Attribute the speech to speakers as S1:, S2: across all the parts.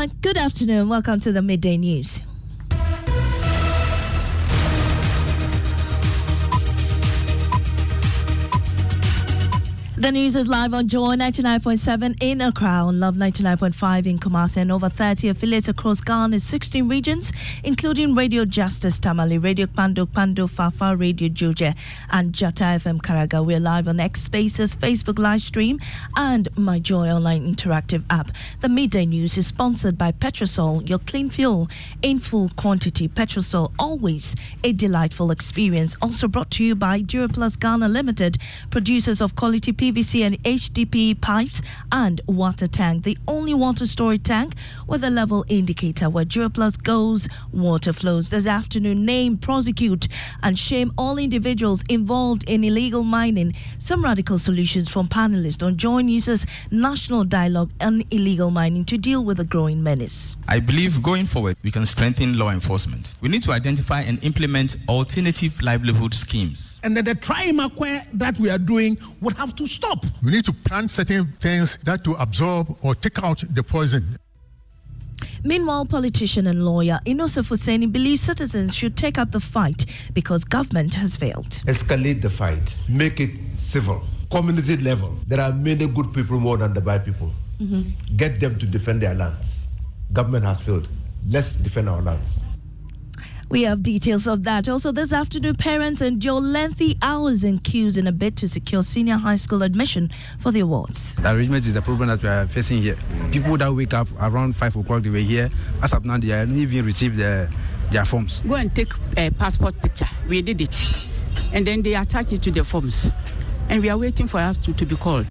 S1: Good afternoon. Welcome to the Midday News. The news is live on Joy 99.7 in Accra, on Love 99.5 in Kumasi, and over 30 affiliates across Ghana's 16 regions, including Radio Justice Tamale, Radio Pando Pando Fafa, Radio Joje, and Jata FM Karaga. We're live on X Spaces, Facebook live stream, and My Joy online interactive app. The midday news is sponsored by Petrosol, your clean fuel in full quantity. Petrosol, always a delightful experience. Also brought to you by Duraplus Ghana Limited, producers of quality PVC and HDPE pipes and water tank. The only water storage tank with a level indicator where Duraplus goes, water flows. This afternoon, name, prosecute, and shame all individuals involved in illegal mining. Some radical solutions from panelists on Joy News' national dialogue on illegal mining to deal with the growing menace.
S2: I believe going forward, we can strengthen law enforcement. We need to identify and implement alternative livelihood schemes.
S3: And then the trimaquare that we are doing would have to stop.
S4: We need to plant certain things that to absorb or take out the poison.
S1: Meanwhile, politician and lawyer Inusah Fuseini believes citizens should take up the fight because government has failed.
S5: Escalate the fight, make it civil, community level. There are many good people more than the bad people. Mm-hmm. Get them to defend their lands. Government has failed. Let's defend our lands.
S1: We have details of that. Also, this afternoon, parents endure lengthy hours in queues in a bid to secure senior high school admission for the awards.
S6: The arrangement is the problem that we are facing here. People that wake up around 5 o'clock, they were here. As of now, they haven't even received their, their forms.
S7: Go and take a passport picture. We did it. And then they attach it to the forms. And we are waiting for us to, to be called.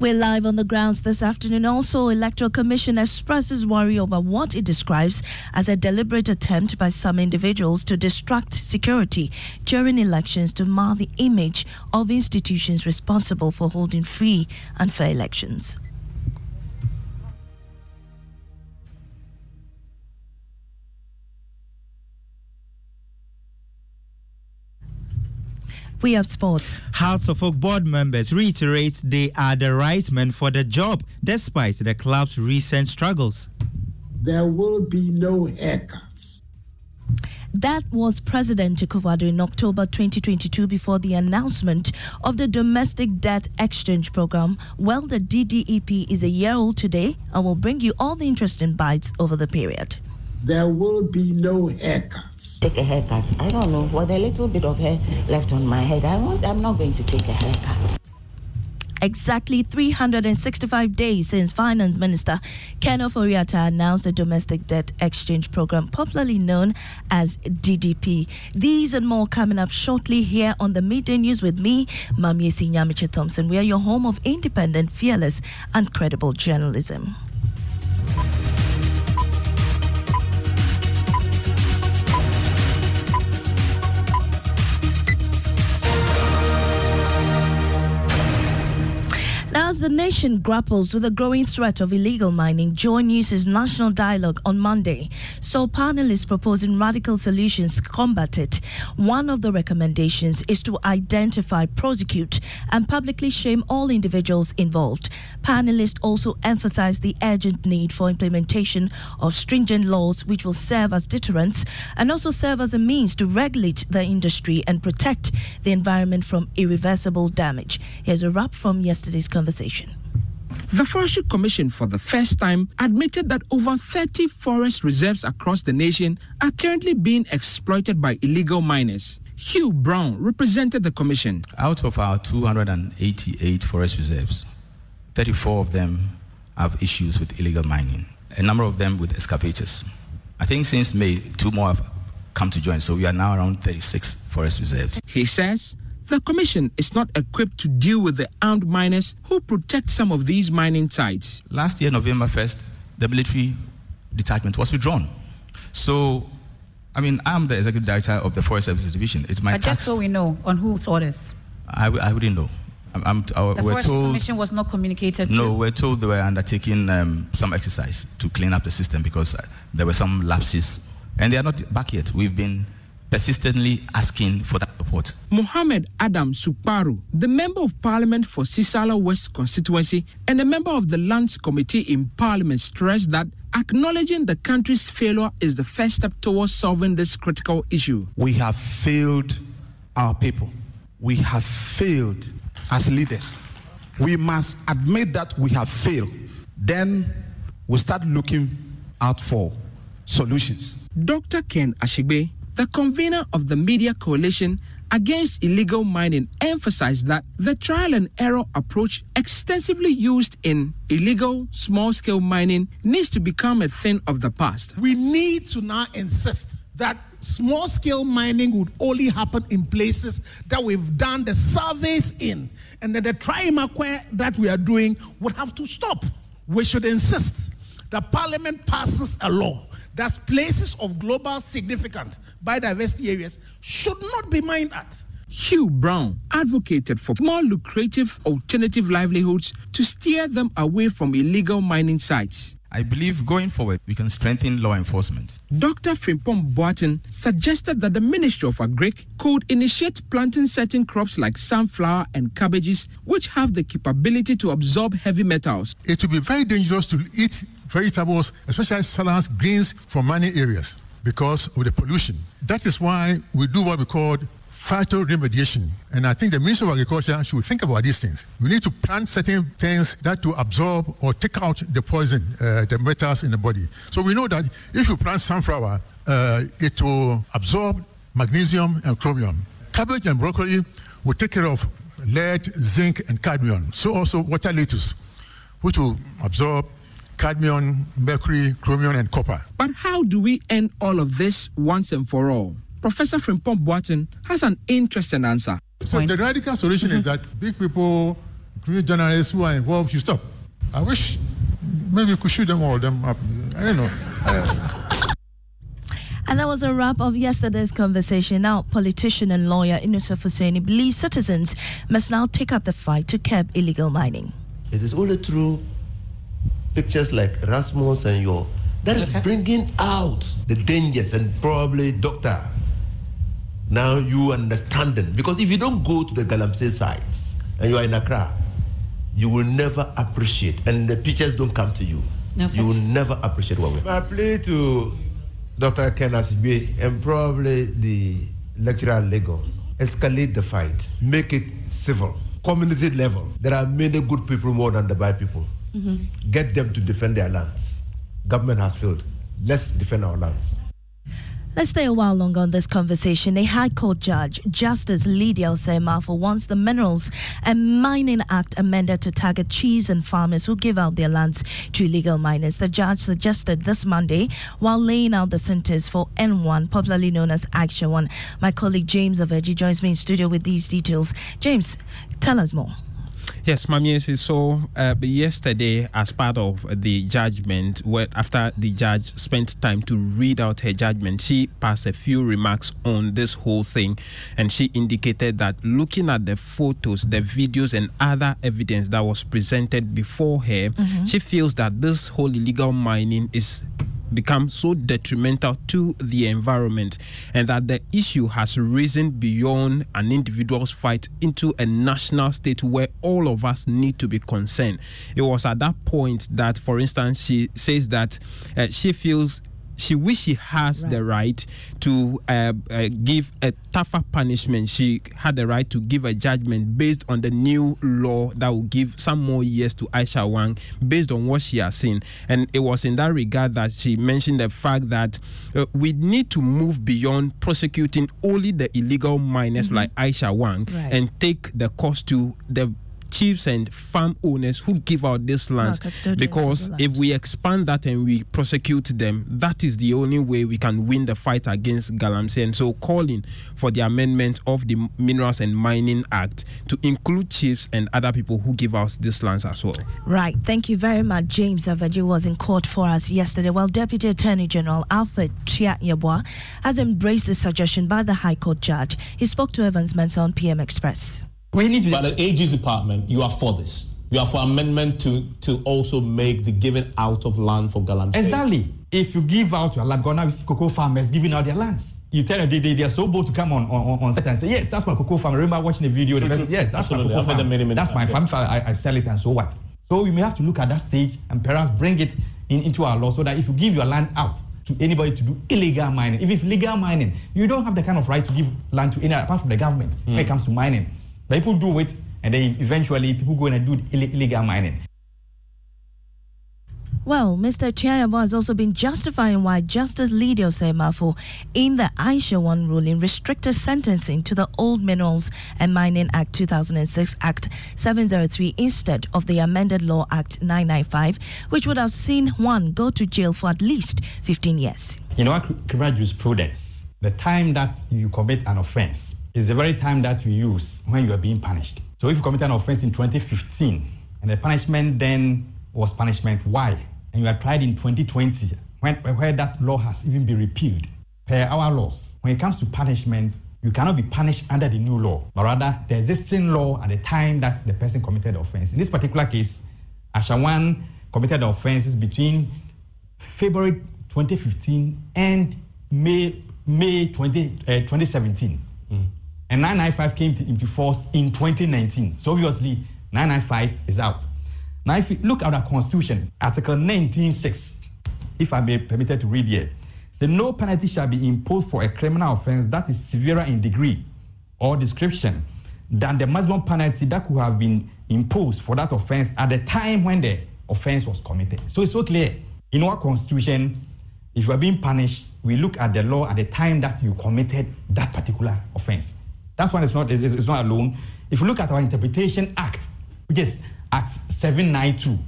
S1: We're live on the grounds this afternoon. Also, Electoral Commission expresses worry over what it describes as a deliberate attempt by some individuals to distract security during elections to mar the image of institutions responsible for holding free and fair elections. We have sports.
S8: Hearts of Oak board members reiterate they are the right men for the job despite the club's recent struggles.
S9: There will be no haircuts.
S1: That was President Akufo-Addo in October 2022 before the announcement of the Domestic Debt Exchange Program. Well, the DDEP is a year old today. I will bring you all the interesting bites over the period
S9: there will be no haircuts.
S10: Take a haircut. I don't know. With a little bit of hair left on my head, I want, I'm not going to take a haircut.
S1: Exactly 365 days since Finance Minister Ken Ofori-Atta announced the Domestic Debt Exchange Program, popularly known as DDP. These and more coming up shortly here on the Midday News with me, Mamiesi Nyamiche Thompson. We are your home of independent, fearless, and credible journalism. As the nation grapples with the growing threat of illegal mining, Joy News' national dialogue on Monday saw panelists proposing radical solutions to combat it. One of the recommendations is to identify, prosecute, and publicly shame all individuals involved. Panelists also emphasized the urgent need for implementation of stringent laws which will serve as deterrents and also serve as a means to regulate the industry and protect the environment from irreversible damage. Here's a wrap from yesterday's conversation.
S11: The Forestry Commission, for the first time, admitted that over 30 forest reserves across the nation are currently being exploited by illegal miners. Hugh Brown represented the commission.
S2: Out of our 288 forest reserves, 34 of them have issues with illegal mining, a number of them with excavators. I think since May, two more have come to join, so we are now around 36 forest reserves.
S11: He says the Commission is not equipped to deal with the armed miners who protect some of these mining sites.
S2: Last year, November 1st, the military detachment was withdrawn. So, I mean, I'm the executive director of the Forest Services Division. It's my
S12: but
S2: task.
S12: Just so we know, on whose orders?
S2: I, I wouldn't know. I'm, I'm, I,
S12: the
S2: we're
S12: Forest
S2: told,
S12: Commission was not communicated
S2: No,
S12: to.
S2: we're told they were undertaking um, some exercise to clean up the system because uh, there were some lapses. And they are not back yet. We've been persistently asking for that support.
S11: Mohammed Adam Sukparu, the Member of Parliament for Sisala West constituency and a member of the Lands Committee in Parliament, stressed that acknowledging the country's failure is the first step towards solving this critical issue.
S3: We have failed our people. We have failed as leaders. We must admit that we have failed. Then we start looking out for solutions.
S11: Dr. Ken Ashigbey, the convener of the Media Coalition Against Illegal Mining, emphasized that the trial and error approach extensively used in illegal small scale mining needs to become a thing of the past.
S3: We need to now insist that small scale mining would only happen in places that we've done the surveys in, and that the trimaquare that we are doing would have to stop. We should insist that Parliament passes a law that places of global significant biodiversity areas should not be mined at.
S11: Hugh Brown advocated for more lucrative alternative livelihoods to steer them away from illegal mining sites.
S2: I believe going forward, we can strengthen law enforcement.
S11: Dr. Frimpong Boateng suggested that the Ministry of Agric could initiate planting certain crops like sunflower and cabbages, which have the capability to absorb heavy metals.
S4: It would be very dangerous to eat vegetables, especially salads, greens from mining areas because of the pollution. That is why we do what we call phytoremediation. And I think the Minister of Agriculture should think about these things. We need to plant certain things that to absorb or take out the poison, uh, the metals in the body. So we know that if you plant sunflower, uh, it will absorb magnesium and chromium. Cabbage and broccoli will take care of lead, zinc, and cadmium. So also water lettuce, which will absorb cadmium, mercury, chromium, and copper.
S11: But how do we end all of this once and for all? Professor Frimpong Boateng has an interesting answer.
S4: So the radical solution is mm-hmm. that big people, including journalists who are involved, should stop. I wish maybe we could shoot them all them up. I don't know.
S1: And that was a wrap of yesterday's conversation. Now, politician and lawyer Inusah Fuseini believes citizens must now take up the fight to curb illegal mining.
S5: It is only through pictures like Rasmus and your that is bringing out the dangers and probably doctor. Now you understand them. because if you don't go to the Galamsey sites and you are in Accra, you will never appreciate and the pictures don't come to you.
S12: Okay.
S5: You will never appreciate what we. I play to Dr. Ken Ashigbey and probably the lecturer at Legon. Escalate the fight, make it civil, community level. There are many good people more than the bad people. Mm-hmm. Get them to defend their lands. Government has failed. Let's defend our lands.
S1: Let's stay a while longer on this conversation. A High Court judge, Justice Lydia Osei-Marfo, wants the Minerals and Mining Act amended to target chiefs and farmers who give out their lands to illegal miners. The judge suggested this Monday while laying out the sentence for En Huang, popularly known as Aisha Huang. My colleague James Avedzi joins me in studio with these details. James, tell us more.
S13: Yes, Mamiesi. So uh, yesterday, as part of the judgment, where after the judge spent time to read out her judgment, she passed a few remarks on this whole thing, and she indicated that looking at the photos, the videos, and other evidence that was presented before her, she feels that this whole illegal mining is become so detrimental to the environment and that the issue has risen beyond an individual's fight into a national state where all of us need to be concerned. It was at that point that, for instance, she says that uh, she feels she wish she has the right to uh, uh, give a tougher punishment. She had the right to give a judgment based on the new law that will give some more years to Aisha Huang based on what she has seen. And it was in that regard that she mentioned the fact that uh, we need to move beyond prosecuting only the illegal miners like Aisha Huang
S1: Right.
S13: and take the cost to the chiefs and farm owners who give out these lands because
S1: the
S13: if we expand that and we prosecute them that is the only way we can win the fight against galamsey and so calling for the amendment of the minerals and mining act to include chiefs and other people who give out these lands as well
S1: Right. Thank you very much. James Avedzi was in court for us yesterday. While Deputy Attorney General Alfred Yeboah has embraced the suggestion by the High Court judge. He spoke to Evans Mensah on PM Express.
S14: By the AG's department, you are for this. You are for amendment to, to also make the giving out of land for Galamsey.
S15: Exactly. If you give out your land, gonna we see cocoa farmers giving out their lands. you tell them they, they, they are so bold to come on, on, on set and say, yes, that's my cocoa farm. I remember watching the video.
S14: True,
S15: the
S14: true.
S15: yes, that's
S14: Absolutely.
S15: my cocoa farm.
S14: many, many
S15: that's my farm. I, I sell it and so what? So we may have to look at that stage and perhaps bring it in, into our law so that if you give your land out to anybody to do illegal mining, if it's legal mining, you don't have the kind of right to give land to any apart from the government when it hmm. comes to mining. People do it and then eventually people go in and do illegal mining.
S1: Well, Mr. Tuah-Yeboah has also been justifying why Justice Lydia Osei-Marfo in the Aisha Huang ruling restricted sentencing to the Old Minerals and Mining Act 2006 Act 703 instead of the amended Law Act 995, which would have seen one go to jail for at least 15 years.
S15: In our cr- criminal jurisprudence, the time that you commit an offense is the very time that you use when you are being punished. So if you commit an offense in 2015 and the punishment then was punishment Y, and you are tried in 2020, when, where that law has even been repealed, per our laws, when it comes to punishment, you cannot be punished under the new law, but rather the existing law at the time that the person committed the offense. In this particular case, Aisha Huang committed the offenses between February 2015 and May May 20, uh, 2017. And 995 came to, into force in 2019. So obviously, 995 is out. Now, if you look at our constitution, Article 19.6, if I may permitted to read here, say no penalty shall be imposed for a criminal offense that is severer in degree or description than the maximum penalty that could have been imposed for that offense at the time when the offense was committed. So it's so clear. In our constitution, if you are being punished, we look at the law at the time that you committed that particular offense. That one is not, is, is not alone. If you look at our Interpretation Act, which is Act 792,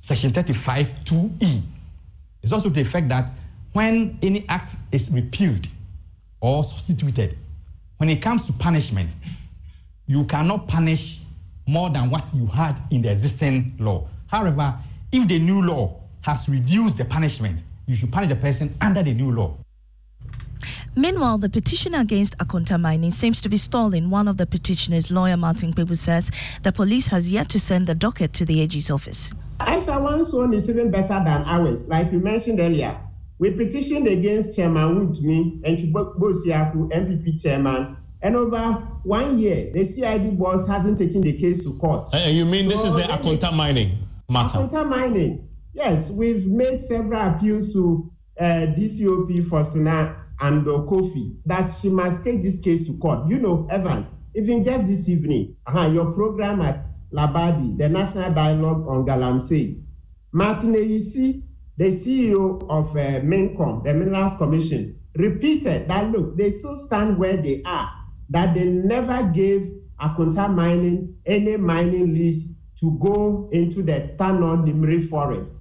S15: Section 35 2E, it's also the effect that when any act is repealed or substituted, when it comes to punishment, you cannot punish more than what you had in the existing law. However, if the new law has reduced the punishment, you should punish the person under the new law.
S1: Meanwhile, the petition against Akonta mining seems to be stalling. One of the petitioners, lawyer Martin Kpebu, says the police has yet to send the docket to the AG's office.
S16: Aisha Huang's one is even better than ours. Like you mentioned earlier, we petitioned against Chairman Wontumi and Boasiako, NPP chairman, and over one year, the CID boss hasn't taken the case to court.
S14: Uh, you mean this is the
S16: then-
S14: Akonta mining matter?
S16: Akonta mining. Yes, we've made several appeals to uh, DCOP Faustina and uh, Kofi that she must take this case to court. You know, Evans, even just this evening, uh your program at Labadi, the National Dialogue on Galamsey, Martin Ayisi, the CEO of uh, the Minerals Commission, repeated that look, they still stand where they are, that they never gave Akonta mining any mining lease to go into the Tano Nimiri forest.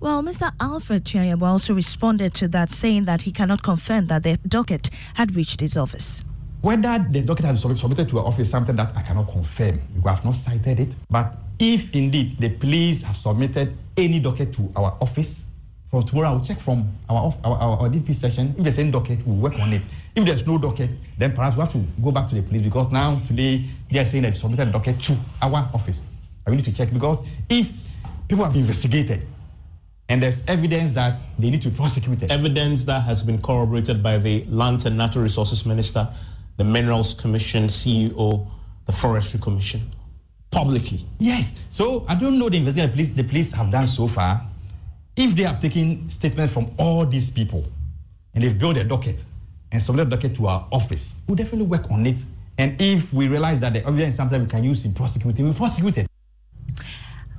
S1: Well, Mr. Alfred Tuah-Yeboah also responded to that, saying that he cannot confirm that the docket had reached his office.
S15: Whether the docket has been submitted to our office something that I cannot confirm. We have not cited it. But if indeed the police have submitted any docket to our office, for tomorrow I'll check from our, our, our, our DP session. If there's any docket, we'll work on it. If there's no docket, then perhaps we have to go back to the police because now today they are saying that they submitted a docket to our office. I will need to check because if people have been investigated and there's evidence that they need to prosecute it.
S14: Evidence that has been corroborated by the Lands and Natural Resources Minister, the Minerals Commission CEO, the Forestry Commission, publicly.
S15: Yes. So I don't know the investigation the police, the police have done so far. If they have taken statements from all these people and they've built a docket and submitted a docket to our office, we'll definitely work on it. And if we realize that the evidence is something we can use in prosecuting, we'll prosecute it.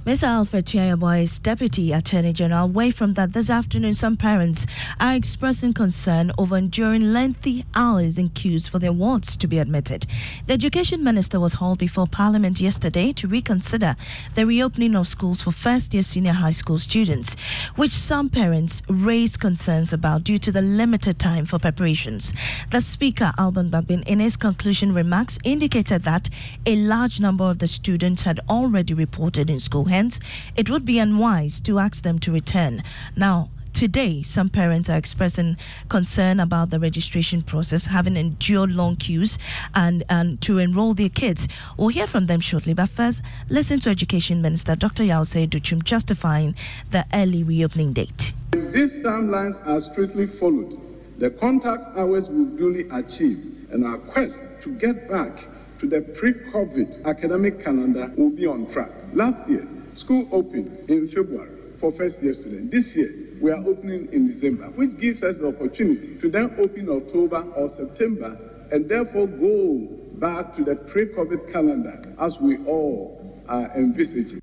S1: Mr. Alfred Tuah-Yeboah is Deputy Attorney General. Away from that, this afternoon, some parents are expressing concern over enduring lengthy hours in queues for their wards to be admitted. The Education Minister was hauled before Parliament yesterday to reconsider the reopening of schools for first year senior high school students, which some parents raised concerns about due to the limited time for preparations. The Speaker, Alban Bagbin, in his conclusion remarks, indicated that a large number of the students had already reported in school. Hence, it would be unwise to ask them to return. Now, Today, some parents are expressing concern about the registration process, having endured long queues and, and to enroll their kids. We'll hear from them shortly, but first, listen to Education Minister Dr. Yaw Osei Adutwum justifying the early reopening date.
S17: If these timelines are strictly followed, The contact hours will duly achieve, and our quest to get back to the pre-COVID academic calendar will be on track. Last year, school opened in February for first year students. This year, we are opening in December, which gives us the opportunity to then open October or September and therefore go back to the pre-COVID calendar as we all are envisaging.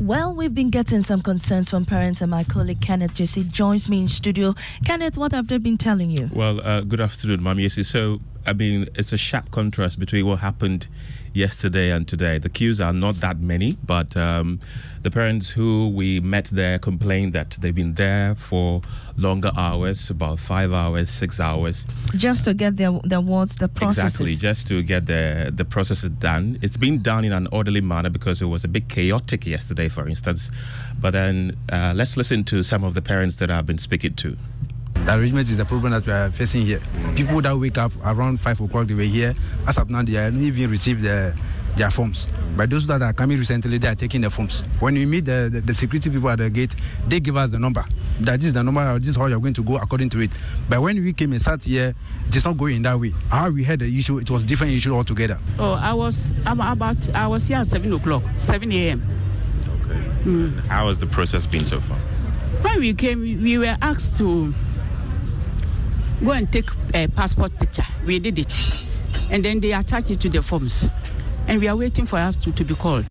S1: Well, we've been getting some concerns from parents, and my colleague Kenneth Jesse joins me in studio. Kenneth, what have they been telling you?
S18: Well, uh, good afternoon, Mami. Yes, so, I mean, it's a sharp contrast between what happened yesterday and today. The queues are not that many, but um, the parents who we met there complained that they've been there for longer hours, about five hours, six hours.
S1: Just to get their, their words, the processes.
S18: Exactly, just to get the, the processes done. It's been done in an orderly manner because it was a bit chaotic yesterday, for instance. But then uh, let's listen to some of the parents that I've been speaking to.
S6: The arrangement is the problem that we are facing here. People that wake up around 5 o'clock, they were here. As of now, they haven't even received their, their forms. But those that are coming recently, they are taking the forms. When we meet the, the, the, security people at the gate, they give us the number. That this is the number, this is how you're going to go according to it. But when we came and sat here, it is not going that way. How we had the issue, it was different issue altogether.
S7: Oh, I was I'm about, I was here at 7 o'clock, 7 a.m.
S14: Okay. Mm. How has the process been so far?
S7: When we came, we were asked to go and take a passport picture. We did it. And then they attached it to the forms. And we are waiting for us to, to be called.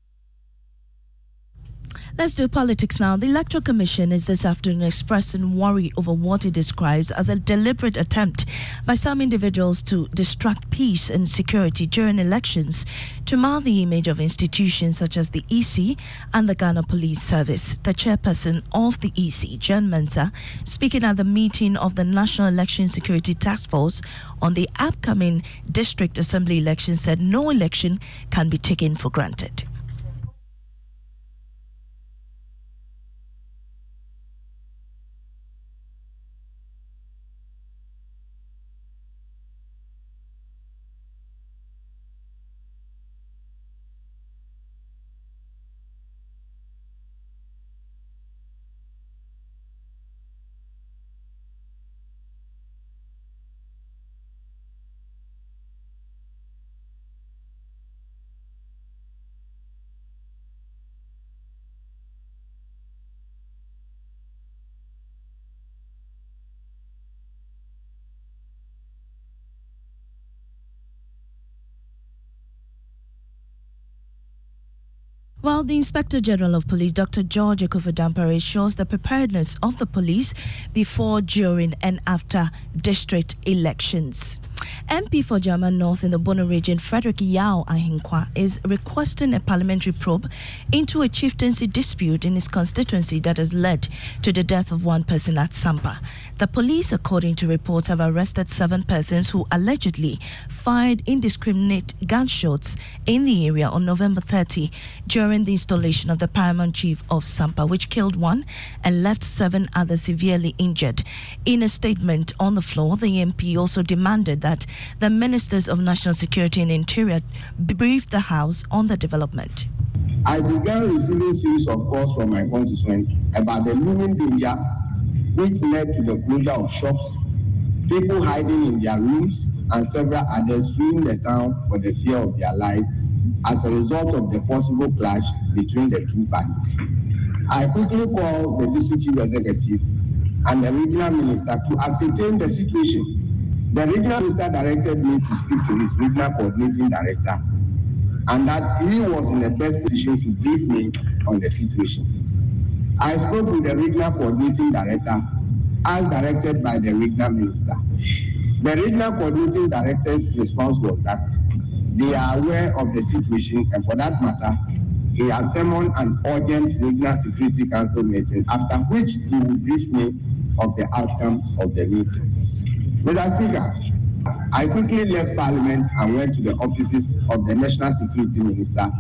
S1: Let's do politics now. The Electoral Commission is this afternoon expressing worry over what it describes as a deliberate attempt by some individuals to distract peace and security during elections to mar the image of institutions such as the EC and the Ghana Police Service. The chairperson of the EC, Jean Mensa, speaking at the meeting of the National Election Security Task Force on the upcoming District Assembly election, said no election can be taken for granted. While the Inspector General of Police, Dr. George Akuffo-Dampare, shows the preparedness of the police before, during, and after district elections. MP for Jaman North in the Bono region, Frederick Yao Ahenkwah, is requesting a parliamentary probe into a chieftaincy dispute in his constituency that has led to the death of one person at Sampa. The police, according to reports, have arrested seven persons who allegedly fired indiscriminate gunshots in the area on November 30 during the installation of the paramount chief of Sampa, which killed one and left seven others severely injured. In a statement on the floor, the MP also demanded that the ministers of national security and interior briefed the House on the development.
S19: I began receiving series of calls from my constituents about the looming danger which led to the closure of shops, people hiding in their rooms, and several others fleeing the town for the fear of their life as a result of the possible clash between the two parties. I quickly called the district executive and the regional minister to ascertain the situation the regional minister directed me to speak to his regional coordinating director and that he was in the best position to brief me on the situation. I spoke with the regional coordinating director as directed by the regional minister. The regional coordinating director's response was that they are aware of the situation and for that matter, he has summoned an urgent regional security council meeting after which he will brief me of the outcome of the meeting. Mr. Speaker, uh, I quickly left Parliament and went to the offices of the National Security Minister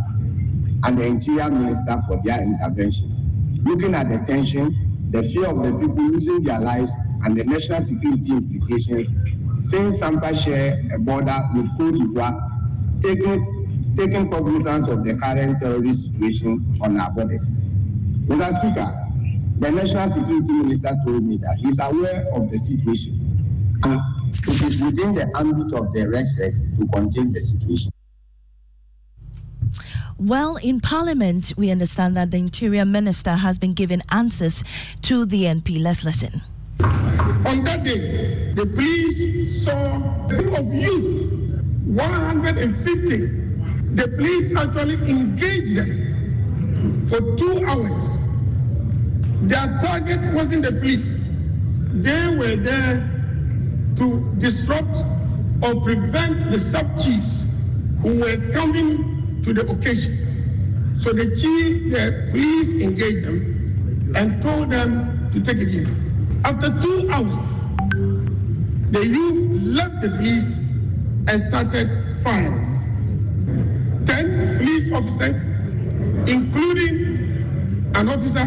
S19: and the Interior Minister for their intervention. Looking at the tension, the fear of the people losing their lives, and the national security implications, since Sampa share a border with Cote d'Ivoire, taking, taking cognizance of the current terrorist situation on our borders. Mr. Speaker, the national security minister told me that he's aware of the situation and it is within the ambit of the RegSec to contain the situation.
S1: Well, in Parliament, we understand that the Interior Minister has been giving answers to the MP. Let's listen.
S17: On that day, the police saw a group of youth, 150. The police actually engaged them for two hours. Their target wasn't the police. They were there to disrupt or prevent the sub-chiefs who were coming to the occasion. So the chief, the police engaged them and told them to take it easy. After two hours, the youth left the police and started firing. Ten police officers, including an officer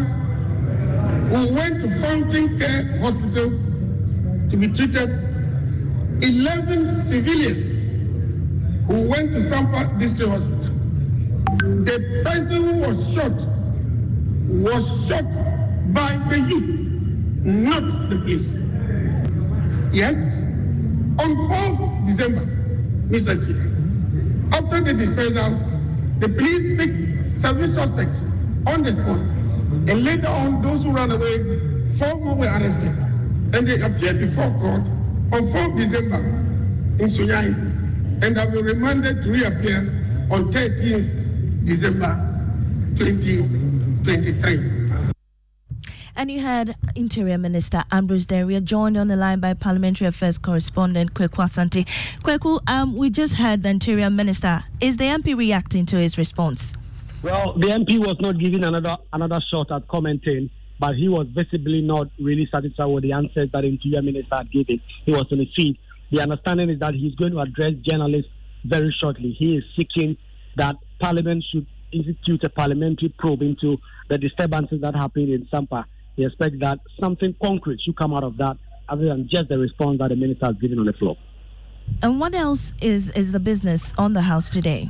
S17: who went to Fountain Care Hospital to be treated, 11 civilians who went to Sampa District Hospital. The person who was shot was shot by the youth not the police. Yes, on 4th December, Mr. Chief, after the dispersal, the police picked seven suspects on the spot, and later on, those who ran away, four more were arrested, and they appeared before court on 4th December in Sunyani, and have been remanded to reappear on 13th December 2023.
S1: And you had Interior Minister Ambrose Dery joined on the line by Parliamentary Affairs correspondent Kweku Asante. Kweku, um, we just heard the Interior Minister. Is the MP reacting to his response?
S20: Well, the MP was not giving another another shot at commenting, but he was visibly not really satisfied with the answers that the Interior Minister had given. He was on his feet. The understanding is that he's going to address journalists very shortly. He is seeking that Parliament should institute a parliamentary probe into the disturbances that happened in Sampa He expects that something concrete should come out of that other than just the response that the minister has given on the floor.
S1: And what else is, is the business on the House today?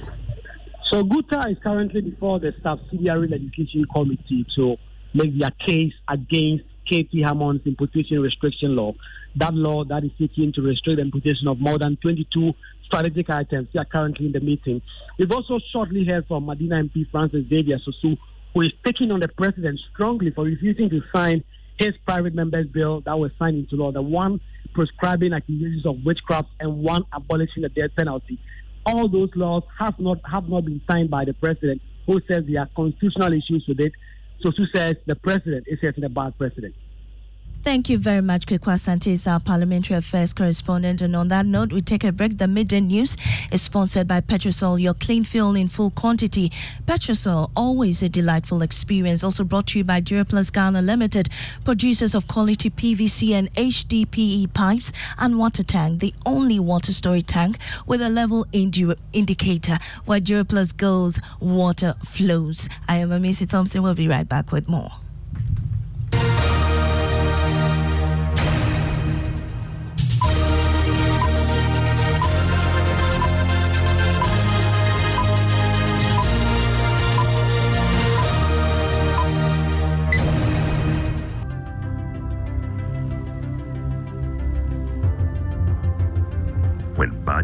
S20: So Guta is currently before the subsidiary legislation committee to make their case against KT Hammond's importation restriction law. That law that is seeking to restrict the importation of more than 22 strategic items. They are currently in the meeting. We've also shortly heard from Madina MP Francis Xavier Sosu, who is taking on the president strongly for refusing to sign his private members bill that was signed into law, the one prescribing accusations of witchcraft and one abolishing the death penalty. All those laws have not have not been signed by the president, who says there are constitutional issues with it. So who says the president is setting a bad precedent.
S1: Thank you very much, Kweku Asante, is our parliamentary affairs correspondent. And on that note, we take a break. The midday news is sponsored by Petrosol, your clean fuel in full quantity. Petrosol, always a delightful experience. Also brought to you by Duraplus Ghana Limited, producers of quality PVC and HDPE pipes and water tank, the only water storage tank with a level indi- indicator where Duraplus goes, water flows. I am Amisi Thompson. We'll be right back with more.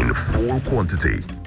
S21: in full quantity.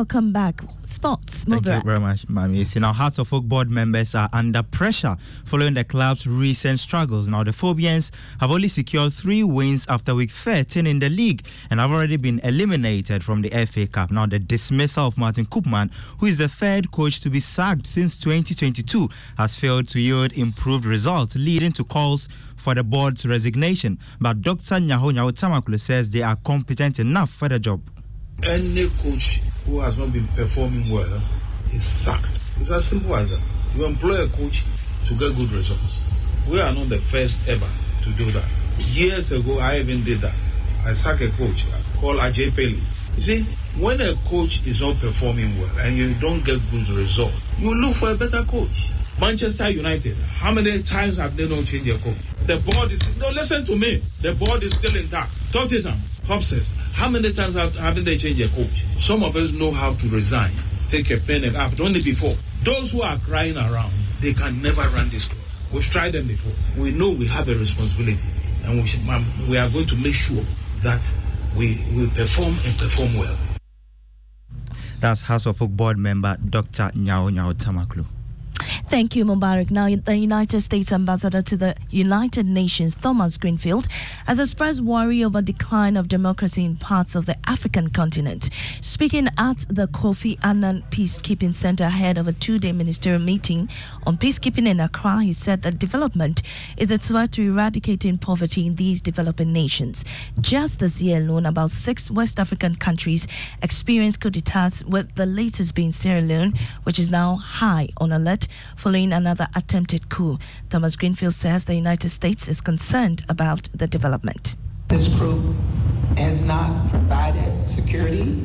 S1: Welcome back. Sports,
S22: Thank
S1: Mubarak.
S22: you very much, Mami. See, now, Hearts of Oak board members are under pressure following the club's recent struggles. Now, the Phobians have only secured three wins after week 13 in the league and have already been eliminated from the FA Cup. Now, the dismissal of Martin Koopman, who is the third coach to be sacked since 2022, has failed to yield improved results, leading to calls for the board's resignation. But Dr. Nyaho Nyaho says they are competent enough for the job.
S23: Any coach who has not been performing well is sacked. It's as simple as that. You employ a coach to get good results. We are not the first ever to do that. Years ago, I even did that. I sacked a coach called Ajay Pele. You see, when a coach is not performing well and you don't get good results, you look for a better coach. Manchester United, how many times have they not changed their coach? The board is no listen to me. The board is still intact. Tottenham, Hobson, how many times have, haven't they changed their coach? Some of us know how to resign, take a pen and I've done it before. Those who are crying around, they can never run this club. We've tried them before. We know we have a responsibility, and we, should, um, we are going to make sure that we, we perform and perform well.
S22: That's Hearts of Oak board member Dr. Nyaho Nyaho Tamakloe.
S1: Thank you, Mubarak. Now, the United States ambassador to the United Nations, Thomas Greenfield, has expressed worry over the decline of democracy in parts of the African continent. Speaking at the Kofi Annan Peacekeeping Center ahead of a two-day ministerial meeting on peacekeeping in Accra, he said that development is a threat to eradicating poverty in these developing nations. Just this year alone, about six West African countries experienced coup d'etats, with the latest being Sierra Leone, which is now high on alert following another attempted coup. Thomas Greenfield says the United States is concerned about the development.
S24: This group has not provided security.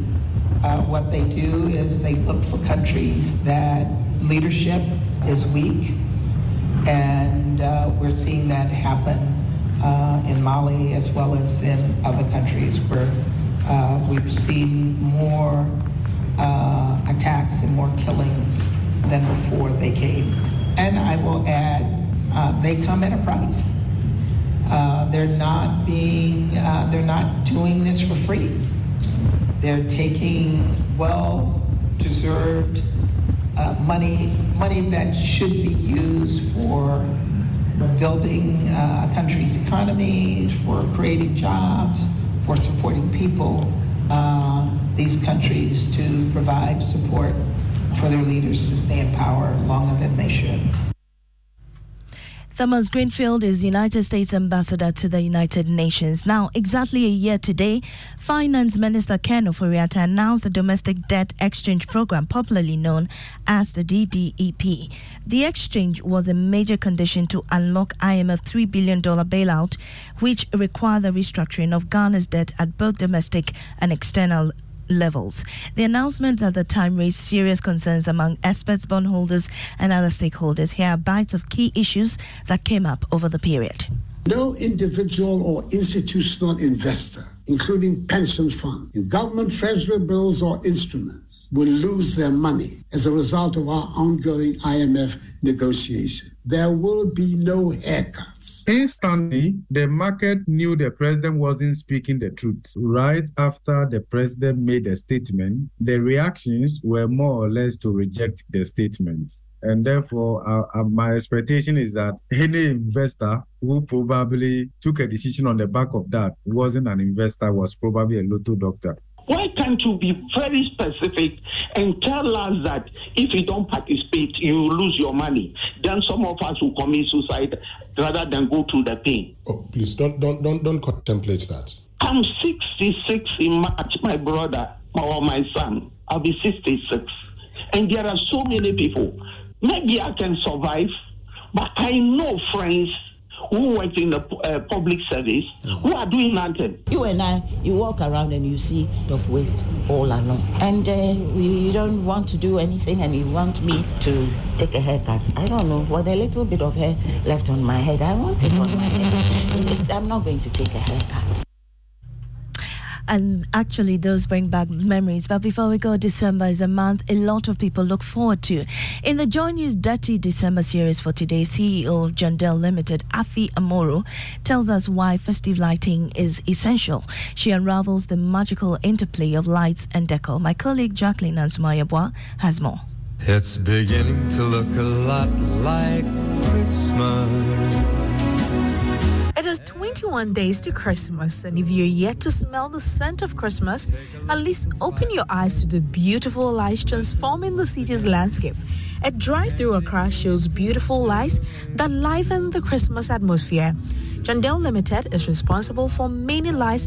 S24: Uh, what they do is they look for countries that leadership is weak, and uh, we're seeing that happen uh, in Mali as well as in other countries where uh, we've seen more uh, attacks and more killings than before they came. And I will add, uh, they come at a price. Uh, they're not being, uh, they're not doing this for free. They're taking well-deserved uh, money, money that should be used for building uh, a country's economy, for creating jobs, for supporting people, uh, these countries to provide support for their leaders to stay in power longer than they should.
S1: Thomas Greenfield is United States Ambassador to the United Nations. Now, exactly a year today, Finance Minister Ken Oforiatta announced the Domestic Debt Exchange Program, popularly known as the DDEP. The exchange was a major condition to unlock IMF $3 billion bailout, which required the restructuring of Ghana's debt at both domestic and external levels. The announcement at the time raised serious concerns among experts, bondholders, and other stakeholders. Here are bites of key issues that came up over the period.
S9: No individual or institutional investor, including pension funds, in government treasury bills or instruments, will lose their money as a result of our ongoing IMF negotiation. There will be no haircuts.
S25: Instantly, the market knew the president wasn't speaking the truth. Right after the president made a statement, the reactions were more or less to reject the statement. And therefore, uh, uh, my expectation is that any investor who probably took a decision on the back of that wasn't an investor, was probably a lotto doctor.
S26: Why can't you be very specific and tell us that if you don't participate, you lose your money? Then some of us will commit suicide rather than go through the pain.
S27: Oh, please don't don't don't don't contemplate that.
S26: I'm 66 in March, my brother or my son. I'll be 66. And there are so many people. Maybe I can survive, but I know friends who work in the uh, public service who are doing nothing.
S10: You and I, you walk around and you see of waste all along. And uh, you don't want to do anything and you want me to take a haircut. I don't know. With a little bit of hair left on my head, I want it on my head. It's- I'm not going to take a haircut.
S1: And actually, those bring back memories. But before we go, December is a month a lot of people look forward to. In the Joy News Dirty December series for today, CEO of Jandel Limited, Afi Amoro, tells us why festive lighting is essential. She unravels the magical interplay of lights and decor. My colleague Jacqueline Ansumaya has more.
S28: It's beginning to look a lot like Christmas.
S29: It is 21 days to Christmas, and if you're yet to smell the scent of Christmas, at least open your eyes to the beautiful lights transforming the city's landscape. A drive through Accra shows beautiful lights that liven the Christmas atmosphere. Jandel Limited is responsible for many lights